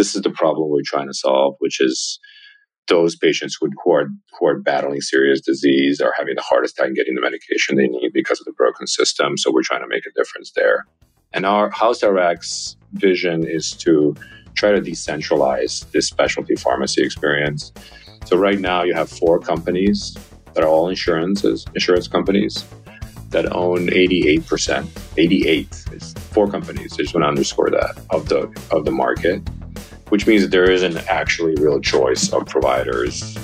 this is the problem we're trying to solve, which is those patients who, who are who are battling serious disease are having the hardest time getting the medication they need because of the broken system. So we're trying to make a difference there. And our House HouseRx vision is to try to decentralize this specialty pharmacy experience. So right now you have four companies that are all insurances, insurance companies that own 88%. 88 is four companies. I just want to underscore that of the of the market, which means that there isn't actually real choice of providers.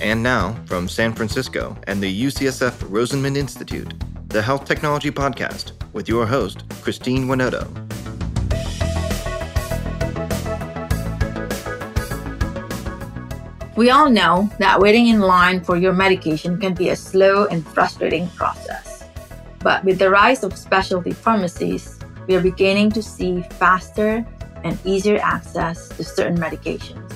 And now from San Francisco and the UCSF Rosenman Institute, the Health Technology Podcast with your host, Christine Winoto. We all know that waiting in line for your medication can be a slow and frustrating process. But with the rise of specialty pharmacies, we are beginning to see faster and easier access to certain medications.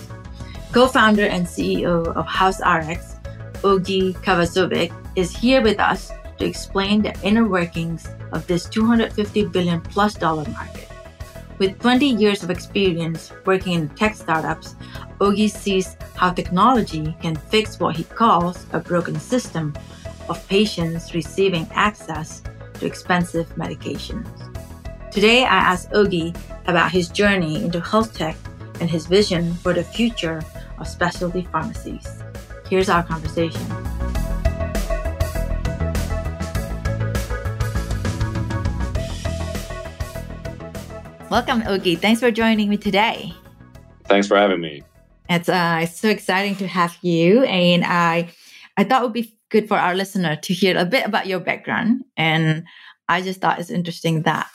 Co founder and CEO of HouseRx, Ogi Kavazovic, is here with us to explain the inner workings of this 250 billion plus dollar market. With 20 years of experience working in tech startups, Ogi sees how technology can fix what he calls a broken system of patients receiving access to expensive medications. Today, I asked Ogi about his journey into health tech and his vision for the future of specialty pharmacies. Here's our conversation. Welcome, Ogi. Thanks for joining me today. Thanks for having me. It's uh, it's so exciting to have you, and I I thought it would be good for our listener to hear a bit about your background. And I just thought it's interesting that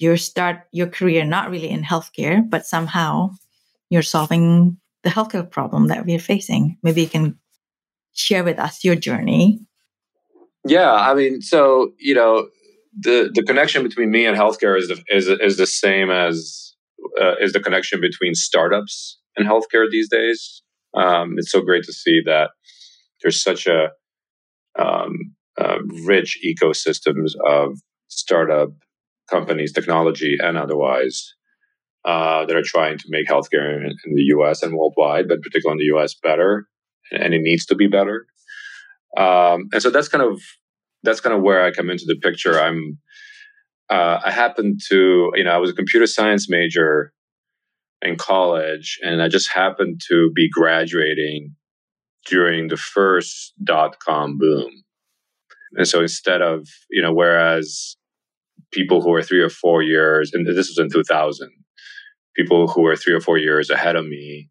you start your career not really in healthcare, but somehow you're solving the healthcare problem that we're facing. Maybe you can share with us your journey. Yeah, I mean, so you know, the the connection between me and healthcare is the, is is the same as uh, is the connection between startups and healthcare these days. Um, it's so great to see that there's such a um, uh, rich ecosystems of startup companies, technology and otherwise, uh, that are trying to make healthcare in, in, the U.S. and worldwide, but particularly in the U.S. better, and it needs to be better. Um, and so that's kind of that's kind of where I come into the picture. I'm uh, I happen to you know I was a computer science major in college, and I just happened to be graduating during the first dot com boom. And so instead of, you know, whereas people who were three or four years, and this was in 2000, people who were three or four years ahead of me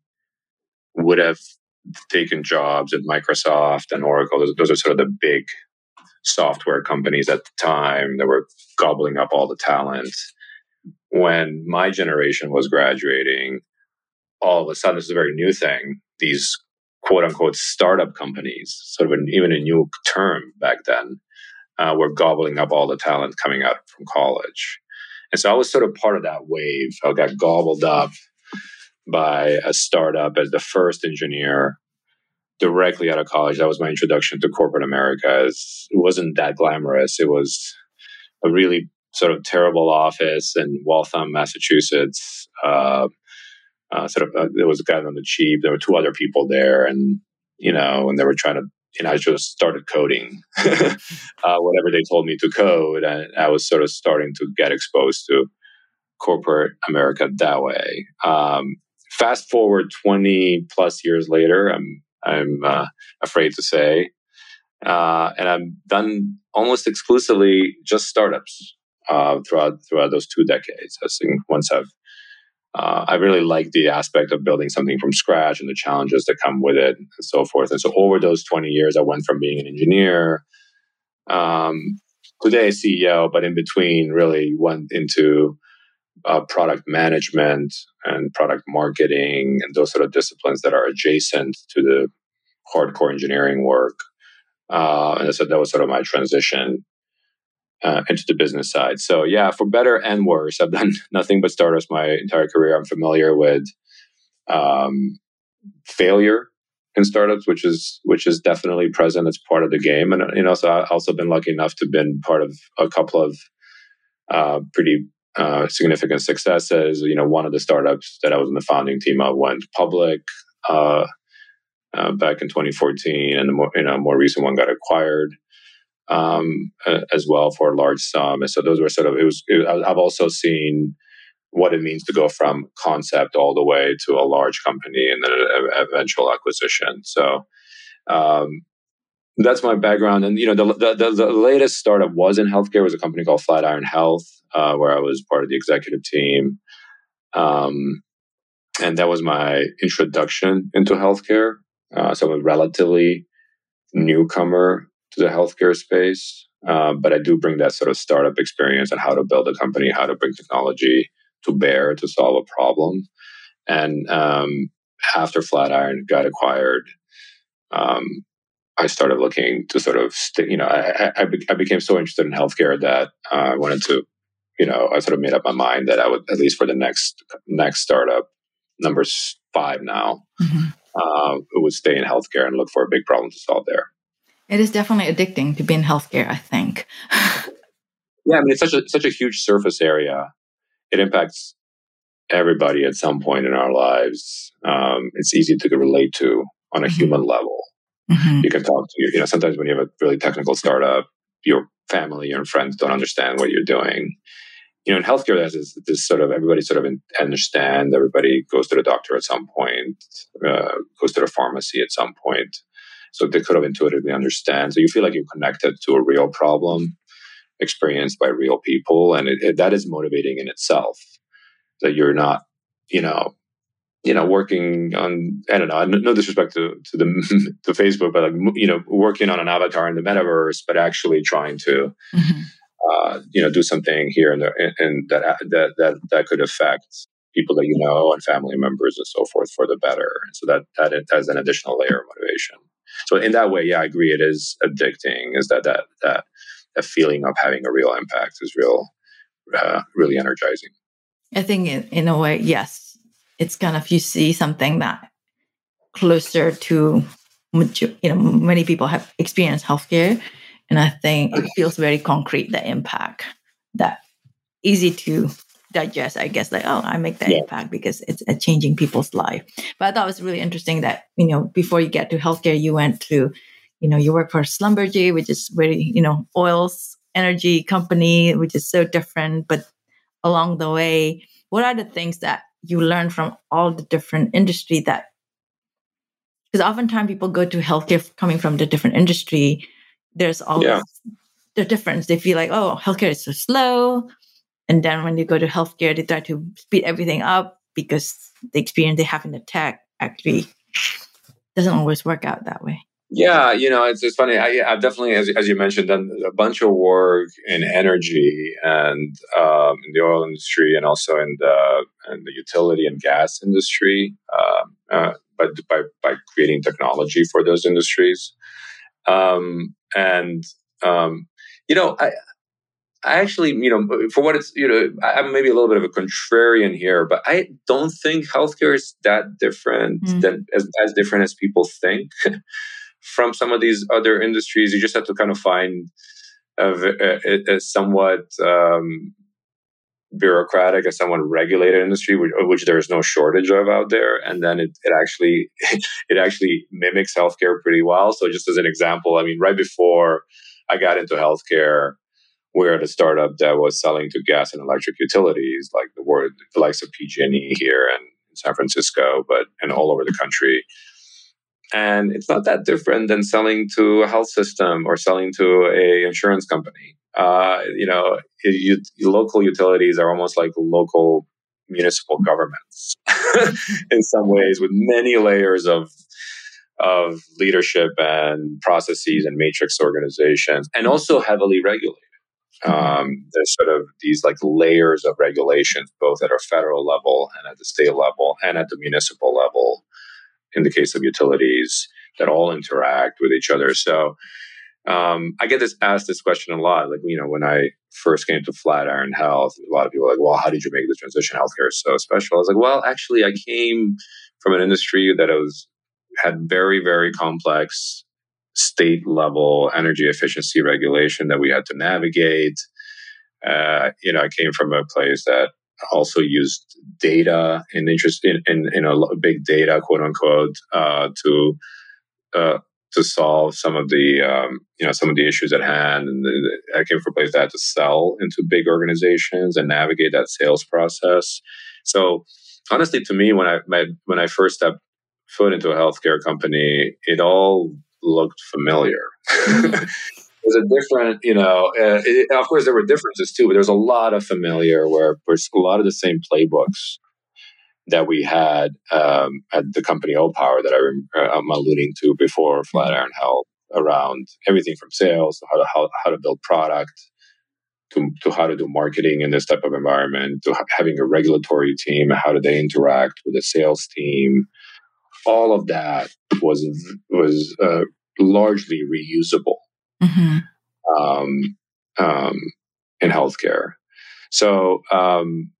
would have taken jobs at Microsoft and Oracle. Those, those are sort of the big software companies at the time that were gobbling up all the talent. When my generation was graduating, all of a sudden, this is a very new thing. These quote unquote startup companies, sort of an, even a new term back then, uh, were gobbling up all the talent coming out from college. And so I was sort of part of that wave. I got gobbled up by a startup as the first engineer directly out of college. That was my introduction to corporate America. It wasn't that glamorous. It was a really sort of terrible office in Waltham, Massachusetts. Uh, uh, sort of, uh, there was a guy on the cheap. There were two other people there, and you know, and they were trying to. Know, I just started coding uh, whatever they told me to code, and I was sort of starting to get exposed to corporate America that way. Um, fast forward twenty plus years later, I'm I'm uh, afraid to say, uh, and I've done almost exclusively just startups uh, throughout throughout those two decades. I think once I've uh, I really like the aspect of building something from scratch and the challenges that come with it and so forth. And so over those 20 years, I went from being an engineer, um, today CEO, but in between really went into uh, product management and product marketing and those sort of disciplines that are adjacent to the hardcore engineering work. Uh, and so that was sort of my transition uh, into the business side. So yeah, for better and worse, I've done nothing but startups my entire career. I'm familiar with um, failure in startups, which is which is definitely present It's part of the game. And you know, so I've also been lucky enough to have been part of a couple of uh, pretty uh, significant successes. You know, one of the startups that I was in the founding team of went public uh, uh, back in 2014, and the more you know more recent one got acquired um, as well for a large sum. And so those were sort of it was. It, I've also seen what it means to go from concept all the way to a large company and then an eventual acquisition. So um, that's my background. And you know, the, the, the latest startup was in healthcare. It was a company called Flatiron Health, uh, where I was part of the executive team. Um, and that was my introduction into healthcare. Uh, so I'm a relatively newcomer to the healthcare space. Uh, but I do bring that sort of startup experience and how to build a company, how to bring technology to bear to solve a problem. And um, after Flatiron got acquired, um, I started looking to sort of, st- you know, I, I, I, became so interested in healthcare that uh, I wanted to, you know, I sort of made up my mind that I would, at least for the next next startup, number five now, mm-hmm. uh, would stay in healthcare and look for a big problem to solve there. It is definitely addicting to be in healthcare, I think. yeah, I mean, it's such a such a huge surface area. It impacts everybody at some point in our lives. Um, it's easy to relate to on a mm-hmm. human level. Mm-hmm. You can talk to you know sometimes when you have a really technical startup, your family and friends don't understand what you're doing. You know, in healthcare, there's this, this sort of everybody sort of understand. Everybody goes to the doctor at some point, uh, goes to the pharmacy at some point, so they could have intuitively understand. So you feel like you're connected to a real problem experienced by real people, and it, it, that is motivating in itself. That you're not, you know, you know, working on, I don't know, no disrespect to, to the to Facebook, but like, you know, working on an avatar in the metaverse, but actually trying to, mm-hmm. uh, you know, do something here and there, and that, that, that, that could affect people that you know and family members and so forth for the better. And so that, that has an additional layer of motivation. So in that way, yeah, I agree. It is addicting is that, that, that, that feeling of having a real impact is real, uh, really energizing. I think in, in a way, yes, it's kind of you see something that closer to you know many people have experienced healthcare and i think it feels very concrete the impact that easy to digest i guess like oh i make that yeah. impact because it's a changing people's life. But i thought it was really interesting that you know before you get to healthcare you went to you know you work for Schlumberger which is very you know oils energy company which is so different. But along the way what are the things that you learn from all the different industry that because oftentimes people go to healthcare coming from the different industry. There's always yeah. the difference. They feel like oh healthcare is so slow and then when you go to healthcare they try to speed everything up because the experience they have in the tech actually doesn't always work out that way yeah, you know, it's, it's funny. I, I've definitely, as, as you mentioned, done a bunch of work in energy and um, in the oil industry, and also in the in the utility and gas industry, um, uh, but by by creating technology for those industries. Um, and um, you know, I I actually, you know, for what it's, you know, I'm maybe a little bit of a contrarian here, but I don't think healthcare is that different mm. than as, as different as people think. from some of these other industries. You just have to kind of find a, a, a somewhat um, bureaucratic, a somewhat regulated industry, which, which there's no shortage of out there, and then it, it actually it actually mimics healthcare pretty well. So, just as an example, I mean, right before I got into healthcare, we're at a startup that was selling to gas and electric utilities, like the word the likes of PG&E here and in San Francisco, but and all over the country. And it's not that different than selling to a health system or selling to a insurance company. Uh, you know, you, local utilities are almost like local municipal governments in some ways, with many layers of of leadership and processes and matrix organizations, and also heavily regulated. Mm-hmm. Um, there's sort of these like layers of regulations, both at a federal level and at the state level and at the municipal level, in the case of utilities that all interact with each other. So um, I get this asked this question a lot. Like, you know, when I first came to Flatiron Health, a lot of people like, well, how did you make the transition? Healthcare is so special. I was like, well, actually, I came from an industry that was had very, very complex state level energy efficiency regulation that we had to navigate. Uh, you know, I came from a place that also used data and interest in, in, in a big data, quote unquote, uh, to uh, to solve some of the um, you know some of the issues at hand. And I came from a place that had to sell into big organizations and navigate that sales process. So honestly, to me, when I when I first stepped foot into a healthcare company, it all looked familiar. it was a different, you know, uh, it, of course there were differences too, but there's a lot of familiar where there's a lot of the same playbooks that we had um, at the company Opower that I am uh, alluding to before Flatiron Health around everything from sales to how to, how, how to build product to, to how to do marketing in this type of environment to ha- having a regulatory team how do they interact with the sales team all of that was was uh, largely reusable mm-hmm. um, um, in healthcare. So um,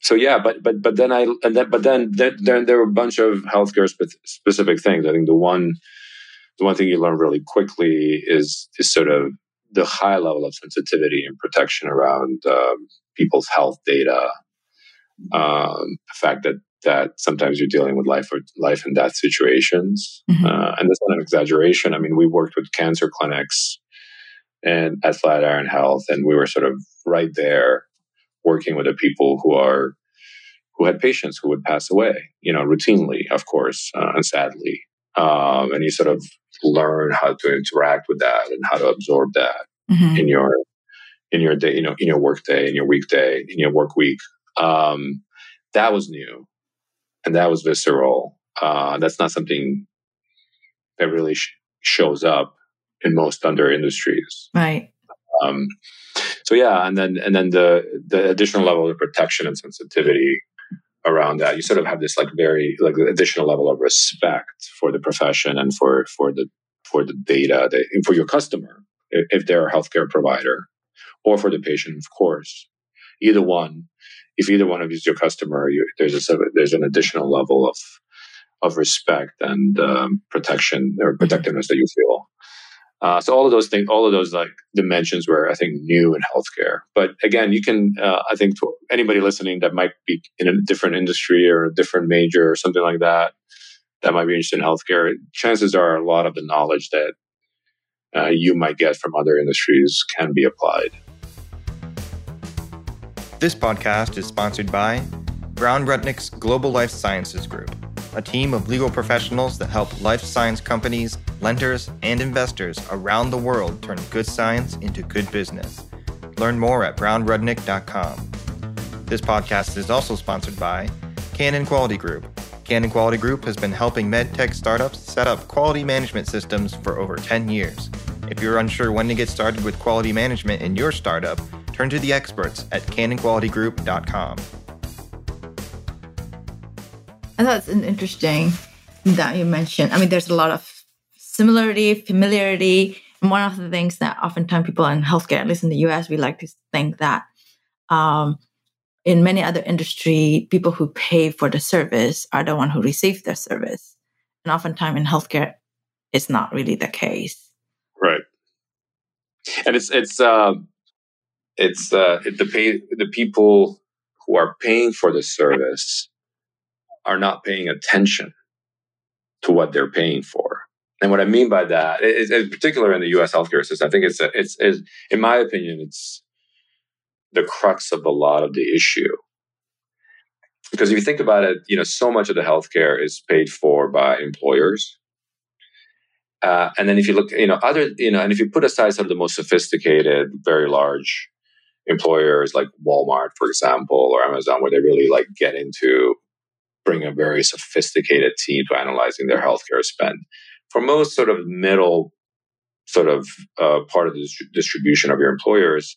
so yeah, but but but then I and then but then then, then there were a bunch of healthcare spe- specific things. I think the one the one thing you learn really quickly is is sort of the high level of sensitivity and protection around um, people's health data. Um, the fact that that sometimes you're dealing with life or life and death situations, mm-hmm. uh, and that's not an exaggeration. I mean, we worked with cancer clinics and at Flatiron Health, and we were sort of right there working with the people who are who had patients who would pass away, you know, routinely, of course, uh, and sadly. Um, and you sort of learn how to interact with that and how to absorb that mm-hmm. in your in your day, you know, in your work day, in your weekday, in your work week. Um, that was new, and that was visceral. Uh, that's not something that really sh- shows up in most other industries. Right. Um, so yeah, and then and then the the additional level of protection and sensitivity around that, you sort of have this like very like additional level of respect for the profession and for for the for the data that, for your customer if they're a healthcare provider or for the patient, of course. Either one, if either one of you is your customer, you, there's a there's an additional level of of respect and um, protection or protectiveness that you feel. Uh, so all of those things, all of those like dimensions were, I think, new in healthcare. But again, you can, uh, I think, to anybody listening that might be in a different industry or a different major or something like that, that might be interested in healthcare. Chances are, a lot of the knowledge that uh, you might get from other industries can be applied. This podcast is sponsored by Brown Rudnick's Global Life Sciences Group a team of legal professionals that help life science companies, lenders, and investors around the world turn good science into good business. Learn more at brownrudnick.com. This podcast is also sponsored by Cannon Quality Group. Cannon Quality Group has been helping medtech startups set up quality management systems for over 10 years. If you're unsure when to get started with quality management in your startup, turn to the experts at cannonqualitygroup.com. And that's an interesting that you mentioned. I mean, there's a lot of similarity, familiarity. And one of the things that oftentimes people in healthcare, at least in the US, we like to think that um, in many other industry, people who pay for the service are the one who receive the service. And oftentimes in healthcare, it's not really the case. Right. And it's it's uh, it's uh, the pay the people who are paying for the service are not paying attention to what they're paying for. And what I mean by that, is, in particular in the U.S. healthcare system, I think it's, a, it's, it's, in my opinion, it's the crux of a lot of the issue. Because if you think about it, you know, so much of the healthcare is paid for by employers. Uh, and then if you look, you know, other, you know, and if you put aside some of the most sophisticated, very large employers like Walmart, for example, or Amazon, where they really like get into bring a very sophisticated team to analyzing their healthcare spend. For most sort of middle sort of uh, part of the distribution of your employers,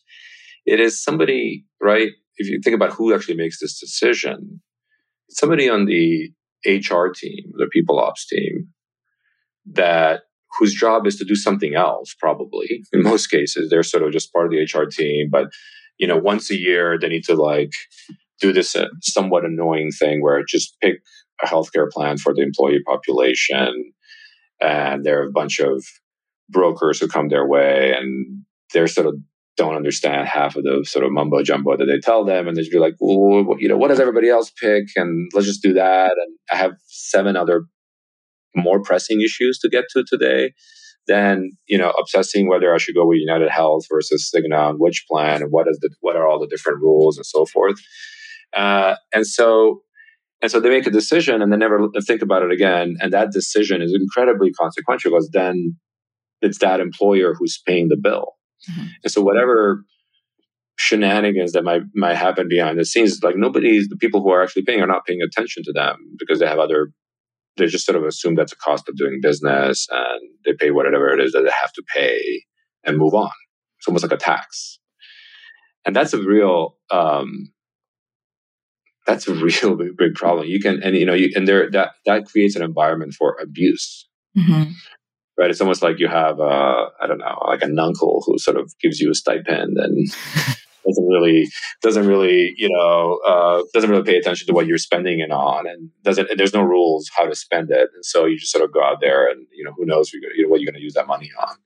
it is somebody, right? If you think about who actually makes this decision, somebody on the HR team, the people ops team, that whose job is to do something else, probably. In most cases, they're sort of just part of the HR team, but you know, once a year they need to like do this uh, somewhat annoying thing where just pick a healthcare plan for the employee population, and there are a bunch of brokers who come their way, and they're sort of don't understand half of the sort of mumbo jumbo that they tell them, and they just be like, well, you know, what does everybody else pick, and let's just do that. And I have seven other more pressing issues to get to today than you know obsessing whether I should go with United Health versus Cigna and which plan and what is the what are all the different rules and so forth. Uh, and so and so they make a decision and they never think about it again. And that decision is incredibly consequential because then it's that employer who's paying the bill. Mm-hmm. And so whatever shenanigans that might might happen behind the scenes, like nobody's the people who are actually paying are not paying attention to them because they have other they just sort of assume that's a cost of doing business and they pay whatever it is that they have to pay and move on. It's almost like a tax. And that's a real um, that's a real big, big, problem. You can and you know you and there that that creates an environment for abuse. Mm-hmm right? It's almost like you have, uh, I don't know, like an uncle who sort of gives you a stipend and doesn't really, doesn't really, you know, uh, doesn't really pay attention to what you're spending it on, and doesn't. And there's no rules how to spend it, and so you just sort of go out there and you know who knows what you're going to use that money on.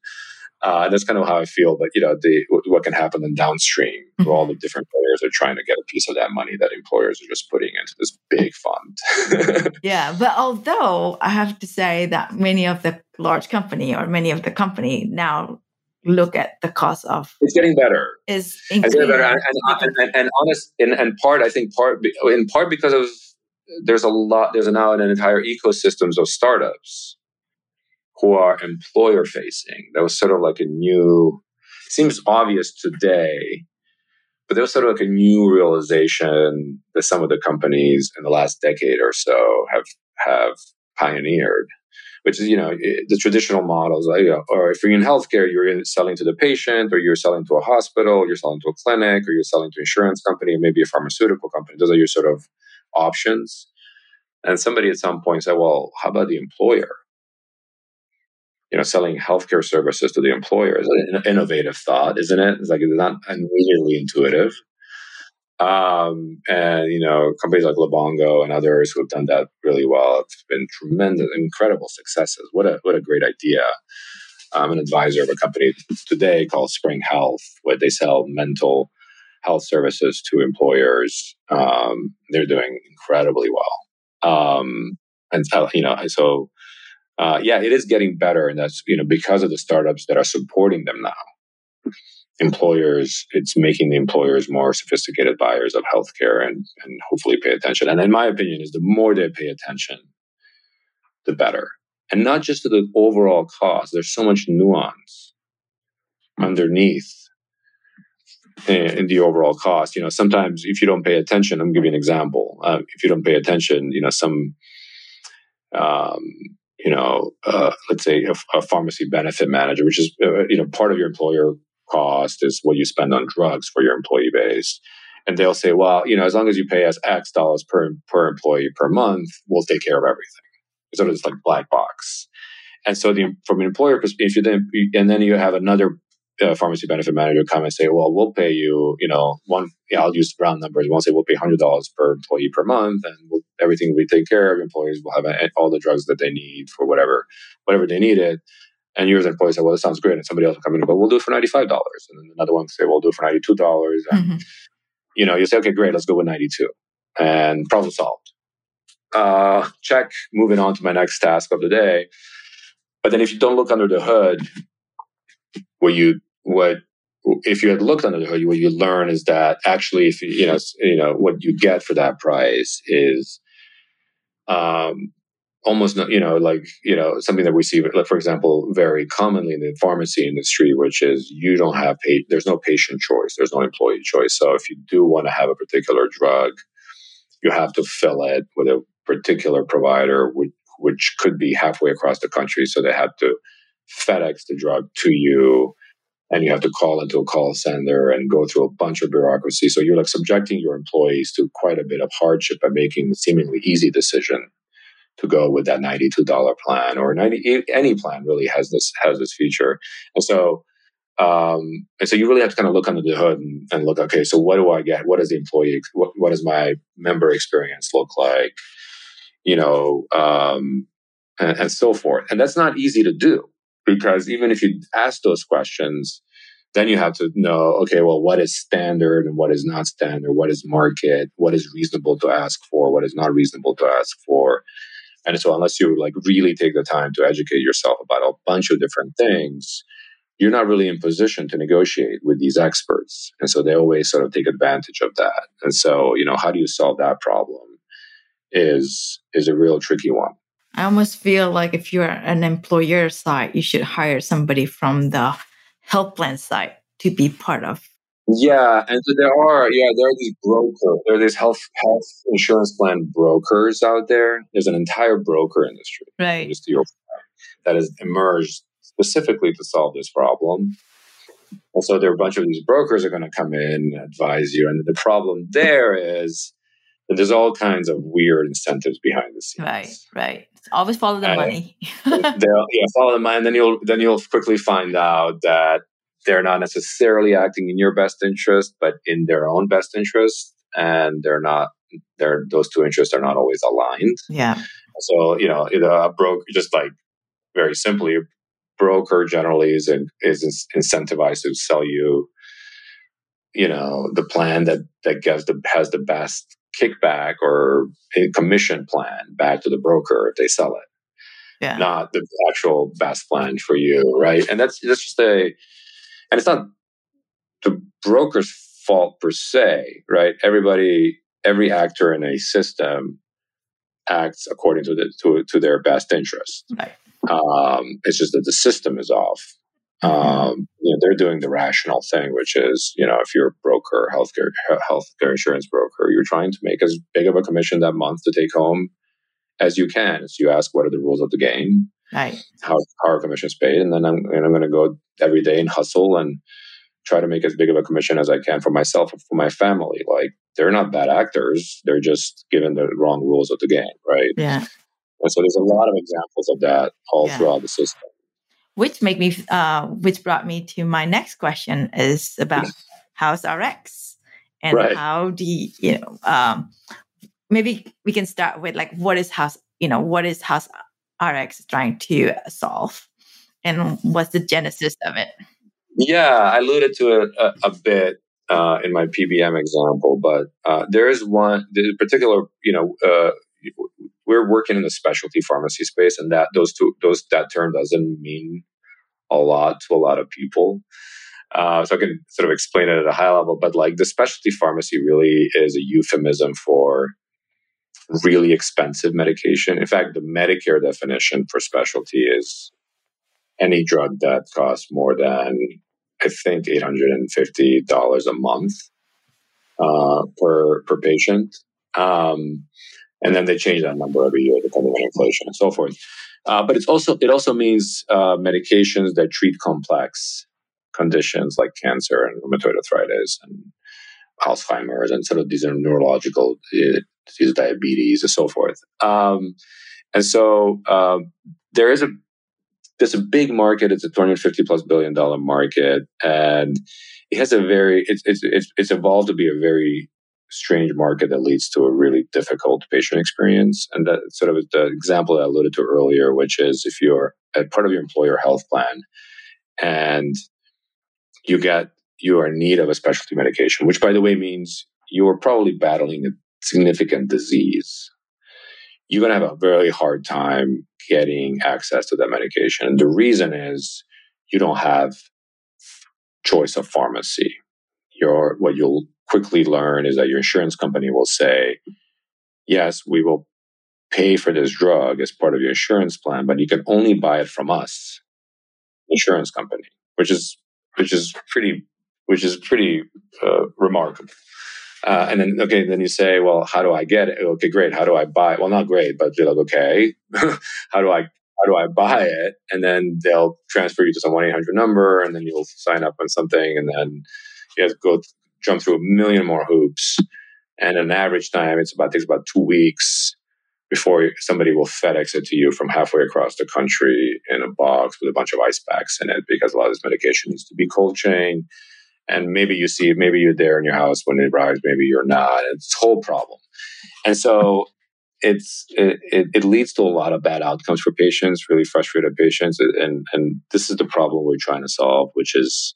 Uh, and that's kind of how I feel. But you know, the what can happen then downstream, mm-hmm. all the different players are trying to get a piece of that money that employers are just putting into this big fund. yeah, but although I have to say that many of the large company or many of the company now look at the cost of it's getting better. is getting better. and, and, and, and honest in, and part i think part in part because of there's a lot there's now an entire ecosystems of startups who are employer facing. That was sort of like a new, seems obvious today, but there was sort of like a new realization that some of the companies in the last decade or so have have pioneered, which is you know the traditional models. You know, or if you're in healthcare, you're selling to the patient, or you're selling to a hospital, you're selling to a clinic, or you're selling to an insurance company, or maybe a pharmaceutical company. Those are your sort of options. And somebody at some point said, "Well, how about the employer?" you know, selling healthcare services to the employer is an innovative thought, isn't it? It's like it's not immediately intuitive. Um, and you know, companies like Livongo and others who have done that really well have been tremendous, incredible successes. What a what a great idea! I'm an advisor of a company today called Spring Health, where they sell mental health services to employers. Um, they're doing incredibly well. Um, and you know, so uh, yeah, it is getting better, and that's you know because of the startups that are supporting them now. Employers, it's making the employers more sophisticated buyers of healthcare, and and hopefully pay attention. And in my opinion, is the more they pay attention, the better, and not just to the overall cost. There's so much nuance underneath in the overall cost. You know, sometimes if you don't pay attention, I'm giving an example. Uh, if you don't pay attention, you know, some um, you know, uh, let's say a, a, pharmacy benefit manager, which is, uh, you know, part of your employer cost is what you spend on drugs for your employee base. And they'll say, well, you know, as long as you pay us X dollars per, per employee per month, we'll take care of everything. So it's like black box. And so the, from an employer perspective, then, and then you have another uh, pharmacy benefit manager come and say, well, we'll pay you, you know, one, yeah, I'll use round numbers. We'll say we'll pay $100 per employee per month and we'll, everything we take care of, employees will have all the drugs that they need for whatever, whatever they needed. And you as an employee say, well, that sounds great. And somebody else will come in and go, we'll do it for $95. And then another one will say, we'll do it for $92. And, mm-hmm. you know, you say, okay, great, let's go with 92 and problem solved. Uh, check, moving on to my next task of the day. But then if you don't look under the hood, what you what if you had looked under the hood, what you learn is that actually, if you, you know, you know, what you get for that price is, um, almost, you know, like you know, something that we see, like for example, very commonly in the pharmacy industry, which is you don't have pa- there's no patient choice, there's no employee choice. So if you do want to have a particular drug, you have to fill it with a particular provider, which, which could be halfway across the country. So they have to FedEx the drug to you and you have to call into a call center and go through a bunch of bureaucracy. So you're like subjecting your employees to quite a bit of hardship by making a seemingly easy decision to go with that $92 plan or 90 any plan really has this has this feature. And so um, and so you really have to kind of look under the hood and, and look, okay, so what do I get? What does the employee, what, what does my member experience look like? You know, um, and, and so forth. And that's not easy to do because even if you ask those questions, then you have to know, okay, well, what is standard and what is not standard? What is market? What is reasonable to ask for? What is not reasonable to ask for? And so, unless you like really take the time to educate yourself about a bunch of different things, you're not really in position to negotiate with these experts. And so they always sort of take advantage of that. And so, you know, how do you solve that problem is is a real tricky one. I almost feel like if you're an employer side, you should hire somebody from the health plan side to be part of. Yeah, and so there are yeah there are these brokers there are these health health insurance plan brokers out there. There's an entire broker industry, right? Just your that has emerged specifically to solve this problem. And so there are a bunch of these brokers are going to come in and advise you. And the problem there is that there's all kinds of weird incentives behind the scenes. Right, right. Always follow the money. yeah, follow the money, and then you'll then you'll quickly find out that they're not necessarily acting in your best interest, but in their own best interest, and they're not. They're those two interests are not always aligned. Yeah. So you know, a broker just like very simply, broker generally is is incentivized to sell you, you know, the plan that that gives the has the best kickback or a commission plan back to the broker if they sell it. Yeah. Not the actual best plan for you, right? And that's that's just a and it's not the broker's fault per se, right? Everybody, every actor in a system acts according to the to, to their best interest. Right. Um, it's just that the system is off. Um, you know, they're doing the rational thing, which is, you know, if you're a broker, healthcare healthcare insurance broker, you're trying to make as big of a commission that month to take home as you can. So you ask, what are the rules of the game? Right. How, how are commissions paid? And then I'm, and I'm going to go every day and hustle and try to make as big of a commission as I can for myself and for my family. Like they're not bad actors; they're just given the wrong rules of the game, right? Yeah. And so there's a lot of examples of that all yeah. throughout the system. Which make me, uh, which brought me to my next question is about House RX and right. how do you, you know, um, maybe we can start with like what is House, you know, what is House RX is trying to solve, and what's the genesis of it? Yeah, I alluded to it a, a bit uh, in my PBM example, but uh, there is one particular, you know, uh, we're working in the specialty pharmacy space, and that those two those that term doesn't mean a lot to a lot of people. Uh, so I can sort of explain it at a high level, but like the specialty pharmacy really is a euphemism for really expensive medication. In fact, the Medicare definition for specialty is any drug that costs more than I think eight hundred and fifty dollars a month uh, per per patient. Um, and then they change that number every year depending on inflation and so forth. Uh, but it's also it also means uh, medications that treat complex conditions like cancer and rheumatoid arthritis and Alzheimer's and sort of these are neurological disease, diabetes, and so forth. Um, and so uh, there is a there's a big market. It's a 250 plus billion dollar market, and it has a very it's it's it's, it's evolved to be a very strange market that leads to a really difficult patient experience. And that sort of the example that I alluded to earlier, which is if you're a part of your employer health plan and you get you are in need of a specialty medication, which by the way means you are probably battling a significant disease. You're going to have a very hard time getting access to that medication. And the reason is you don't have choice of pharmacy. Your what you'll quickly learn is that your insurance company will say, yes, we will pay for this drug as part of your insurance plan, but you can only buy it from us, insurance company, which is which is pretty which is pretty uh, remarkable. Uh, and then okay, then you say, well, how do I get it? Okay, great. How do I buy it? Well, not great, but you're like, okay, how do I how do I buy it? And then they'll transfer you to some one eight hundred number, and then you'll sign up on something, and then you have to go jump through a million more hoops. And an average time, it's about takes about two weeks before somebody will FedEx it to you from halfway across the country in a box with a bunch of ice packs in it because a lot of this medication needs to be cold chain. And maybe you see, maybe you're there in your house when it arrives, maybe you're not. It's a whole problem. And so it's it, it, leads to a lot of bad outcomes for patients, really frustrated patients. And, and this is the problem we're trying to solve, which is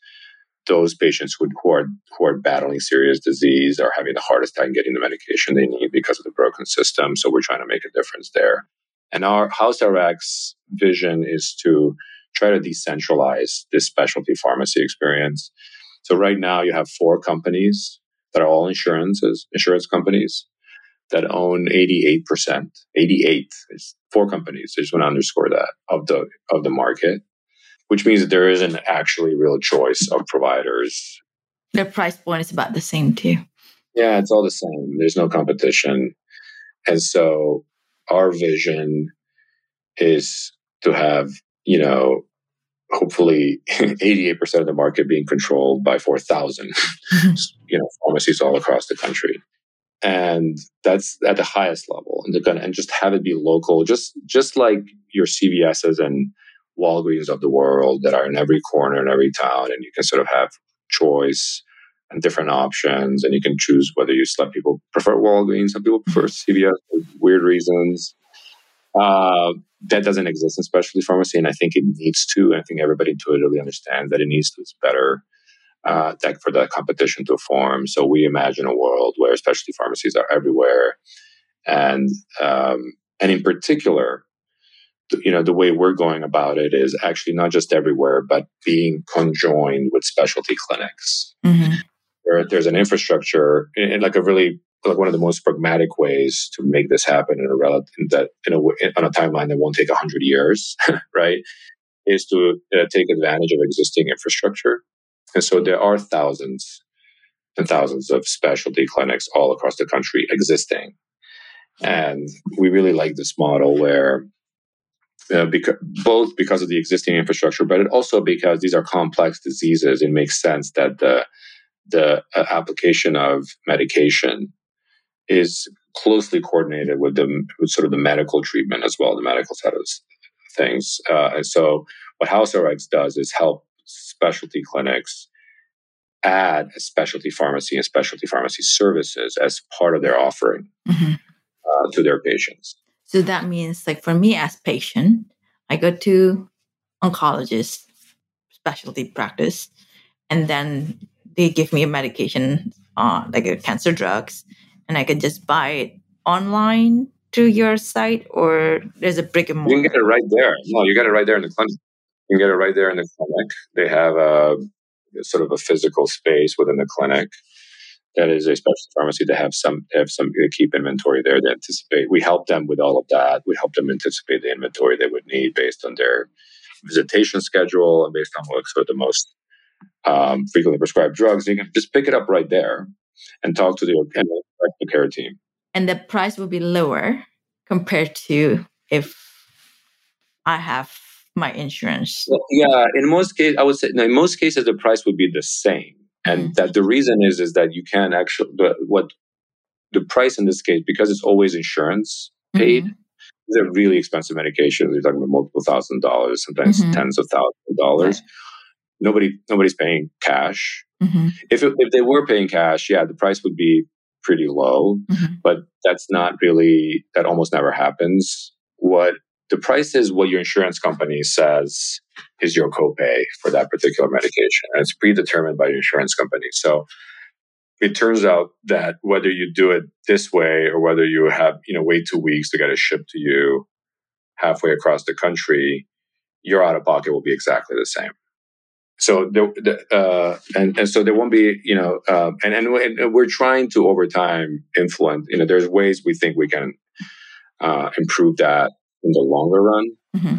those patients who, who are who are battling serious disease are having the hardest time getting the medication they need because of the broken system. So we're trying to make a difference there. And our House RX vision is to try to decentralize this specialty pharmacy experience. So right now you have four companies that are all insurances, insurance companies that own 88%. 88 is four companies. I just want to underscore that of the of the market, which means that there isn't actually real choice of providers. The price point is about the same too. Yeah, it's all the same. There's no competition. And so our vision is to have, you know, hopefully 88% of the market being controlled by 4,000, mm-hmm. you know, pharmacies all across the country. And that's at the highest level and gonna, and just have it be local, just, just like your CVS's and Walgreens of the world that are in every corner in every town. And you can sort of have choice and different options and you can choose whether you let people prefer Walgreens, some people prefer mm-hmm. CVS for weird reasons. Uh, that doesn't exist in specialty pharmacy, and I think it needs to. I think everybody intuitively understands that it needs to. It's better uh, that for that competition to form. So we imagine a world where specialty pharmacies are everywhere, and um, and in particular, you know, the way we're going about it is actually not just everywhere, but being conjoined with specialty clinics. Mm-hmm. Where there's an infrastructure, in like a really like one of the most pragmatic ways to make this happen in a relative that in a on a timeline that won't take hundred years, right? Is to uh, take advantage of existing infrastructure, and so there are thousands and thousands of specialty clinics all across the country existing, and we really like this model where. Uh, because, both because of the existing infrastructure, but it also because these are complex diseases, it makes sense that the the uh, application of medication is closely coordinated with the with sort of the medical treatment as well, the medical side of things. Uh, and so, what HouseRx does is help specialty clinics add a specialty pharmacy and specialty pharmacy services as part of their offering mm-hmm. uh, to their patients. So that means, like for me as patient, I go to oncologist specialty practice, and then they give me a medication, uh, like a cancer drugs, and I can just buy it online through your site or there's a brick and mortar? You can get it right there. No, you get it right there in the clinic. You can get it right there in the clinic. They have a sort of a physical space within the clinic that is a specialty pharmacy to have some have some to keep inventory there to anticipate. We help them with all of that. We help them anticipate the inventory they would need based on their visitation schedule and based on what's sort of the most um, frequently prescribed drugs. You can just pick it up right there and talk to the, the care team. And the price will be lower compared to if I have my insurance. Well, yeah, in most cases, I would say no, in most cases the price would be the same, and mm-hmm. that the reason is is that you can actually what the price in this case because it's always insurance paid. Mm-hmm. They're really expensive medications. You're talking about multiple thousand dollars, sometimes mm-hmm. tens of thousands of dollars. Right. Nobody, nobody's paying cash. Mm-hmm. If, it, if they were paying cash, yeah, the price would be pretty low, mm-hmm. but that's not really, that almost never happens. What the price is what your insurance company says is your copay for that particular medication. And it's predetermined by your insurance company. So it turns out that whether you do it this way or whether you have, you know, wait two weeks to get it shipped to you halfway across the country, your out of pocket will be exactly the same so there, uh, and and so there won't be you know uh, and, and and we're trying to over time influence you know there's ways we think we can uh, improve that in the longer run mm-hmm.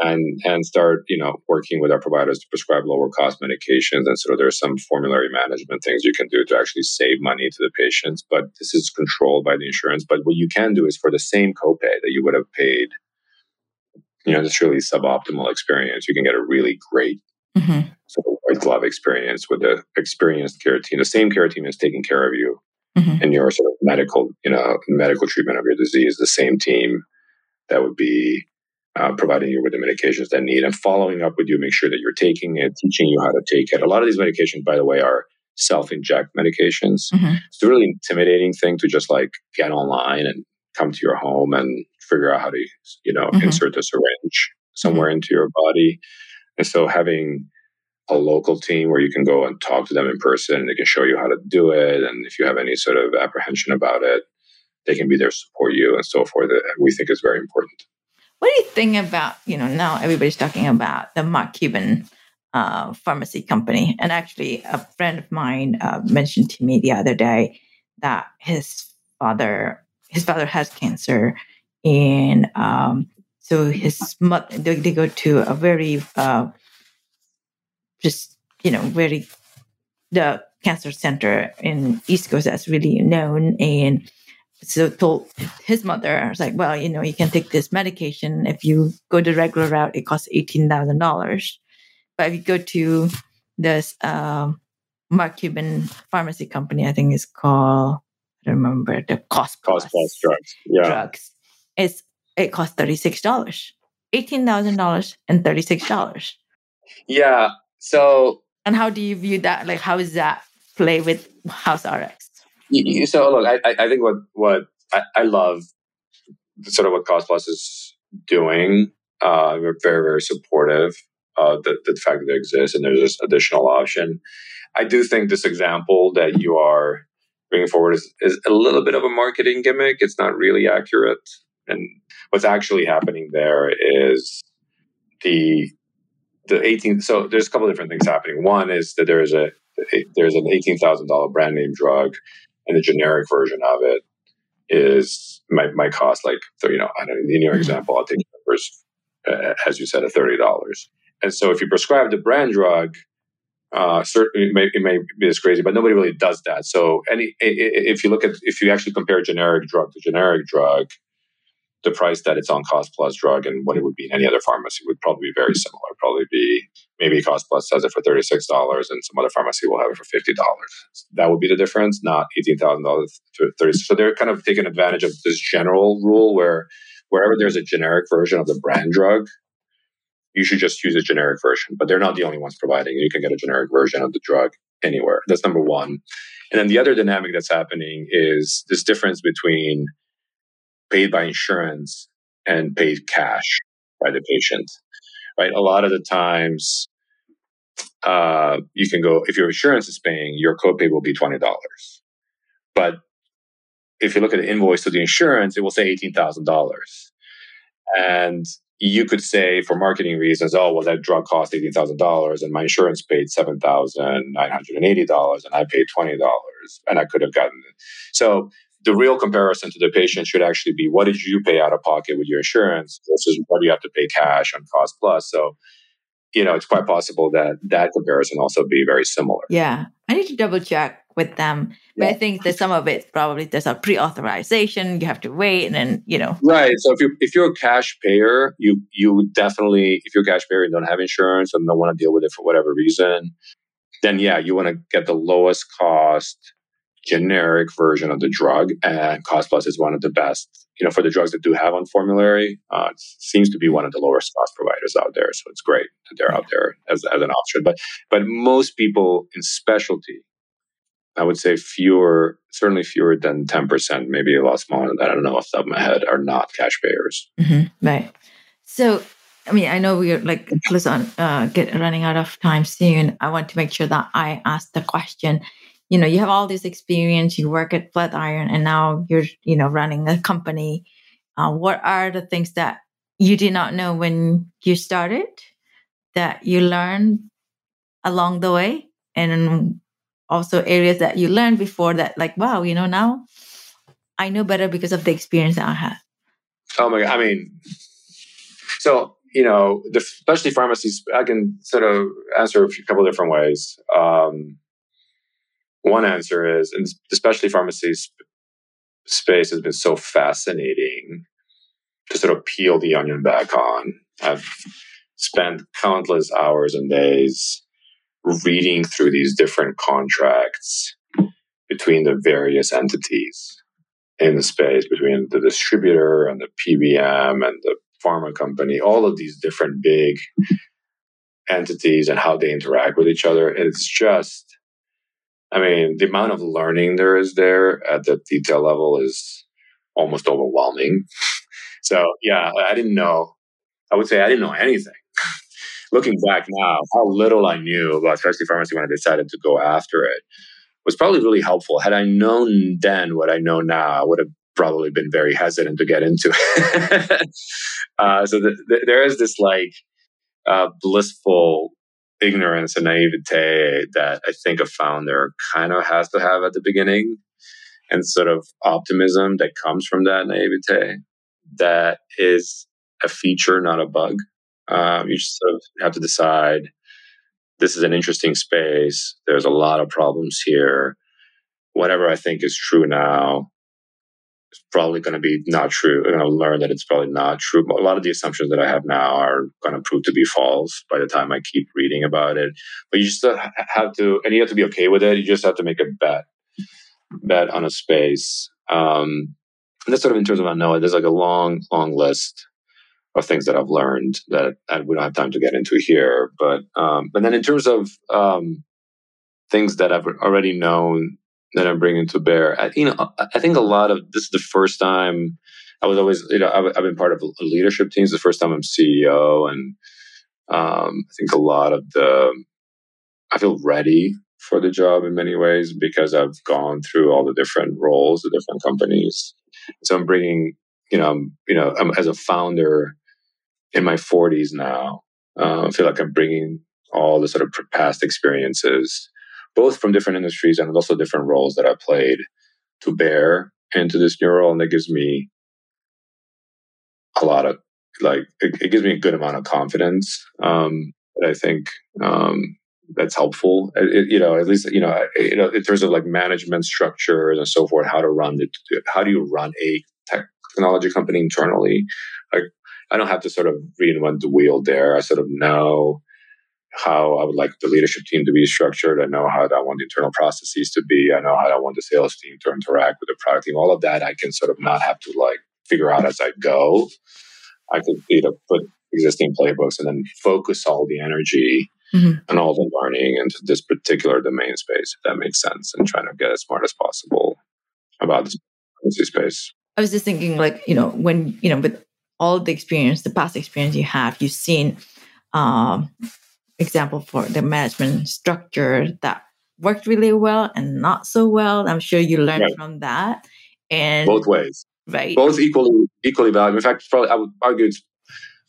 and and start you know working with our providers to prescribe lower cost medications and so there's some formulary management things you can do to actually save money to the patients but this is controlled by the insurance but what you can do is for the same copay that you would have paid you know this really suboptimal experience you can get a really great Mm-hmm. So the white glove experience with the experienced care team. The same care team is taking care of you mm-hmm. in your sort of medical, you know, medical treatment of your disease. The same team that would be uh, providing you with the medications that need and following up with you, make sure that you're taking it, teaching you how to take it. A lot of these medications, by the way, are self-inject medications. Mm-hmm. It's a really intimidating thing to just like get online and come to your home and figure out how to, you know, mm-hmm. insert the syringe somewhere mm-hmm. into your body. And so having a local team where you can go and talk to them in person they can show you how to do it. And if you have any sort of apprehension about it, they can be there to support you and so forth. We think is very important. What do you think about, you know, now everybody's talking about the Mark Cuban uh, pharmacy company. And actually, a friend of mine uh, mentioned to me the other day that his father, his father has cancer. And um, so his mother, they, they, go to a very, uh, just, you know, very, the cancer center in East Coast that's really known. And so told his mother, I was like, well, you know, you can take this medication. If you go the regular route, it costs $18,000. But if you go to this um, Mark Cuban pharmacy company, I think it's called, I don't remember, the Cost Plus, Cost Plus drugs. Yeah. Drugs. It's, it costs $36. $18,000 and $36. Yeah. So. And how do you view that? Like, how is that play with House RX? So look, I, I think what what I, I love sort of what Cost Plus is doing. Uh, we're very very supportive of the, the fact that it exists and there's this additional option. I do think this example that you are bringing forward is, is a little bit of a marketing gimmick. It's not really accurate. And what's actually happening there is the the 18 so there's a couple different things happening. One is that there's a there's an $18000 brand name drug and the generic version of it is might, might cost like so you know I don't know, in your mm-hmm. example I'll take numbers uh, as you said at thirty dollars. And so if you prescribe the brand drug uh, certainly it may, it may be this crazy but nobody really does that. So any if you look at if you actually compare generic drug to generic drug the price that it's on cost plus drug and what it would be in any other pharmacy would probably be very similar. Probably be maybe cost plus has it for thirty six dollars, and some other pharmacy will have it for fifty dollars. That would be the difference, not eighteen thousand dollars to thirty. So they're kind of taking advantage of this general rule where wherever there's a generic version of the brand drug, you should just use a generic version. But they're not the only ones providing. You can get a generic version of the drug anywhere. That's number one. And then the other dynamic that's happening is this difference between paid by insurance and paid cash by the patient. Right. A lot of the times, uh, you can go if your insurance is paying, your copay will be twenty dollars. But if you look at the invoice to the insurance, it will say eighteen thousand dollars. And you could say for marketing reasons, oh well, that drug cost eighteen thousand dollars, and my insurance paid seven thousand nine hundred and eighty dollars, and I paid twenty dollars, and I could have gotten it. So the real comparison to the patient should actually be what did you pay out of pocket with your insurance versus what do you have to pay cash on cost plus. So, you know, it's quite possible that that comparison also be very similar. Yeah. I need to double check with them. But yeah. I think that some of it probably there's a pre-authorization. You have to wait and then, you know. Right. So if you if you're a cash payer, you you definitely if you're a cash payer and don't have insurance and don't want to deal with it for whatever reason, then yeah, you want to get the lowest cost generic version of the drug, and Cost Plus is one of the best. You know, for the drugs that do have on formulary, uh, it seems to be one of the lowest cost providers out there. So it's great that they're out there as, as an option. But but most people in specialty, I would say fewer, certainly fewer than ten percent, maybe a lot smaller than that. I don't know off the top of my head, are not cash payers. Mm-hmm. Right. So I mean, I know we're like close on uh, get running out of time soon. I want to make sure that I ask the question you know you have all this experience you work at flatiron and now you're you know running a company. Uh, what are the things that you did not know when you started that you learned along the way? And also areas that you learned before that like wow you know now i know better because of the experience that i had. Oh my god i mean so you know the specialty pharmacies i can sort of answer a few, couple different ways. Um, one answer is, and especially pharmacy space has been so fascinating to sort of peel the onion back on. I've spent countless hours and days reading through these different contracts between the various entities in the space, between the distributor and the PBM and the pharma company, all of these different big entities and how they interact with each other. It's just I mean, the amount of learning there is there at the detail level is almost overwhelming. so, yeah, I didn't know. I would say I didn't know anything looking back now, how little I knew about specialty pharmacy when I decided to go after it was probably really helpful. Had I known then what I know now, I would have probably been very hesitant to get into it. uh, so the, the, there is this like uh, blissful ignorance and naivete that I think a founder kind of has to have at the beginning, and sort of optimism that comes from that naivete that is a feature, not a bug. Um, you just sort of have to decide this is an interesting space. There's a lot of problems here. Whatever I think is true now is probably going to be not true. I'm going to learn that it's probably not true. A lot of the assumptions that I have now are going to prove to be false by the time I keep reading about it. But you just have to, and you have to be okay with it. You just have to make a bet, bet on a space. Um, and that's sort of in terms of unknown. There's like a long, long list of things that I've learned that we don't have time to get into here. But um, but then in terms of um, things that I've already known that I'm bringing to bear, I, you know, I think a lot of this is the first time I was always, you know, I've, I've been part of leadership teams. The first time I'm CEO, and um, I think a lot of the I feel ready for the job in many ways because I've gone through all the different roles, the different companies. So I'm bringing, you know, I'm, you know, I'm, as a founder in my 40s now. Uh, I feel like I'm bringing all the sort of past experiences, both from different industries and also different roles that I played, to bear into this new role, and that gives me a lot of like it, it gives me a good amount of confidence. Um, that I think um, that's helpful. It, you know, at least you know, you know, in terms of like management structures and so forth, how to run it. How do you run a technology company internally? Like, I don't have to sort of reinvent the wheel there. I sort of know how I would like the leadership team to be structured. I know how I want the internal processes to be. I know how I want the sales team to interact with the product team. All of that I can sort of not have to like figure out as I go. I can you know put existing playbooks and then focus all the energy mm-hmm. and all the learning into this particular domain space, if that makes sense, and trying to get as smart as possible about this space. I was just thinking, like, you know, when, you know, with all the experience, the past experience you have, you've seen um, example for the management structure that worked really well and not so well. I'm sure you learned right. from that. And both ways. Right. Both equally equally valuable. In fact, probably I would argue it's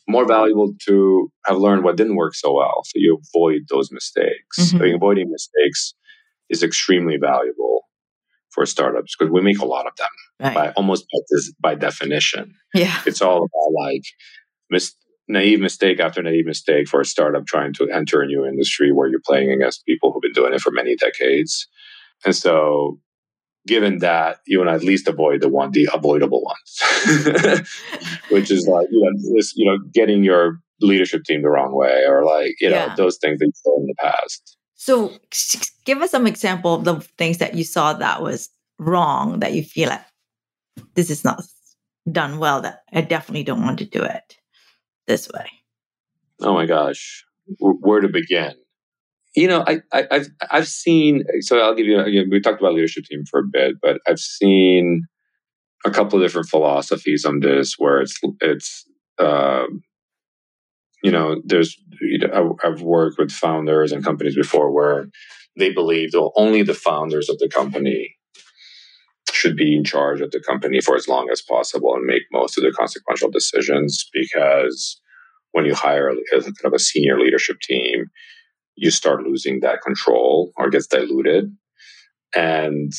more valuable to have learned what didn't work so well. So you avoid those mistakes. Mm-hmm. So avoiding mistakes is extremely valuable for startups because we make a lot of them right. by almost by, this, by definition. Yeah. It's all about like mis- naive mistake after naive mistake for a startup trying to enter a new industry where you're playing against people who've been doing it for many decades. And so given that you want to at least avoid the one the avoidable ones which is like you know this you know getting your leadership team the wrong way or like you know yeah. those things that you saw in the past so give us some example of the things that you saw that was wrong that you feel like this is not done well that i definitely don't want to do it this way oh my gosh where to begin you know, I, I, have I've seen. So I'll give you. Again, we talked about leadership team for a bit, but I've seen a couple of different philosophies on this, where it's it's. Um, you know, there's. You know, I've worked with founders and companies before where they believe only the founders of the company should be in charge of the company for as long as possible and make most of the consequential decisions because when you hire a, kind of a senior leadership team you start losing that control or gets diluted. And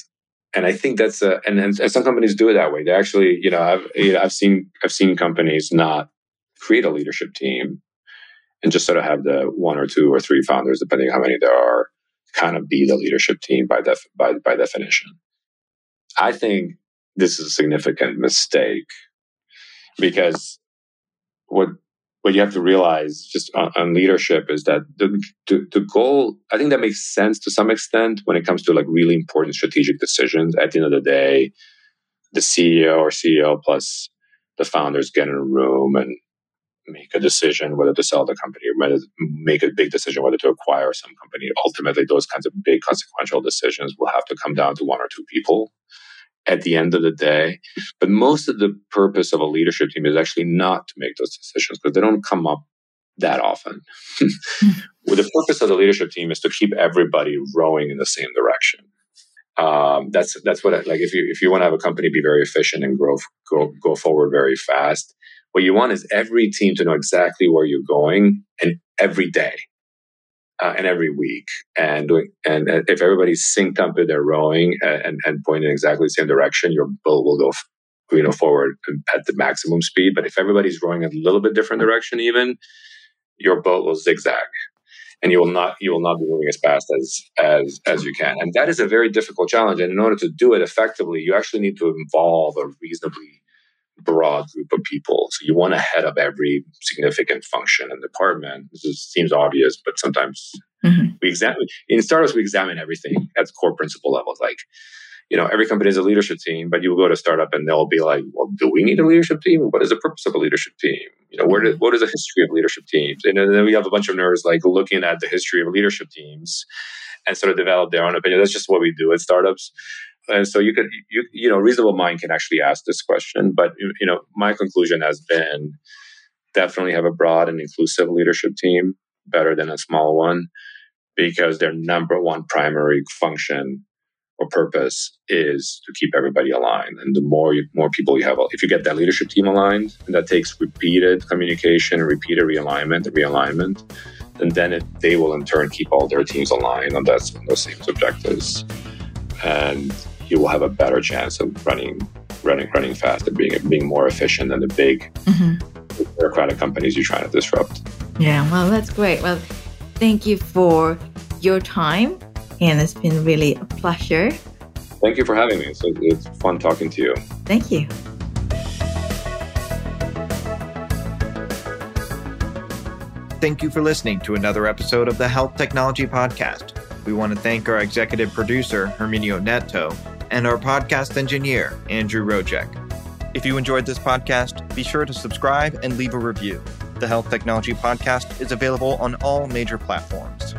and I think that's a and, and, some companies do it that way. They actually, you know, I've you know, I've seen I've seen companies not create a leadership team and just sort of have the one or two or three founders, depending on how many there are, kind of be the leadership team by def, by by definition. I think this is a significant mistake because what what you have to realize just on, on leadership is that the, the, the goal i think that makes sense to some extent when it comes to like really important strategic decisions. At the end of the day the ceo or ceo plus the founders get in a room and make a decision whether to sell the company or make a big decision whether to acquire some company ultimately those kinds of big consequential decisions will have to come down to one or two people at the end of the day. But most of the purpose of a leadership team is actually not to make those decisions because they don't come up that often. well, the purpose of the leadership team is to keep everybody rowing in the same direction. Um, that's that's what I, like if you if you want to have a company be very efficient and grow go go forward very fast, what you want is every team to know exactly where you're going and every day uh, and every week and doing and, and if everybody's synced up in their rowing and, and, and pointing in exactly the same direction, your boat will go you know forward at the maximum speed. But if everybody's rowing a little bit different direction, even your boat will zigzag, and you will not you will not be moving as fast as as as you can. And that is a very difficult challenge. And in order to do it effectively, you actually need to involve a reasonably broad group of people. So you want to head up every significant function and department. This is, seems obvious, but sometimes mm-hmm. we examine in startups we examine everything at the core principle level. Like you know, every company has a leadership team, but you will go to startup and they'll be like, well, do we need a leadership team? What is the purpose of a leadership team? You know, where did, what is the history of leadership teams? And then we have a bunch of nerds like looking at the history of leadership teams and sort of develop their own opinion. That's just what we do at startups. And so you could, you, you know, reasonable mind can actually ask this question. But, you know, my conclusion has been definitely have a broad and inclusive leadership team better than a small one because their number one primary function or purpose is to keep everybody aligned. And the more you, more people you have, if you get that leadership team aligned, and that takes repeated communication, repeated realignment, realignment, and then it, they will in turn keep all their teams aligned on that on those same objectives, and you will have a better chance of running, running, running fast and being being more efficient than the big mm-hmm. bureaucratic companies you're trying to disrupt. Yeah, well, that's great. Well, thank you for your time and it's been really a pleasure. Thank you for having me. So it's fun talking to you. Thank you. Thank you for listening to another episode of the Health Technology Podcast. We want to thank our executive producer, Herminio Neto, and our podcast engineer, Andrew Rojek. If you enjoyed this podcast, be sure to subscribe and leave a review. The Health Technology Podcast is available on all major platforms.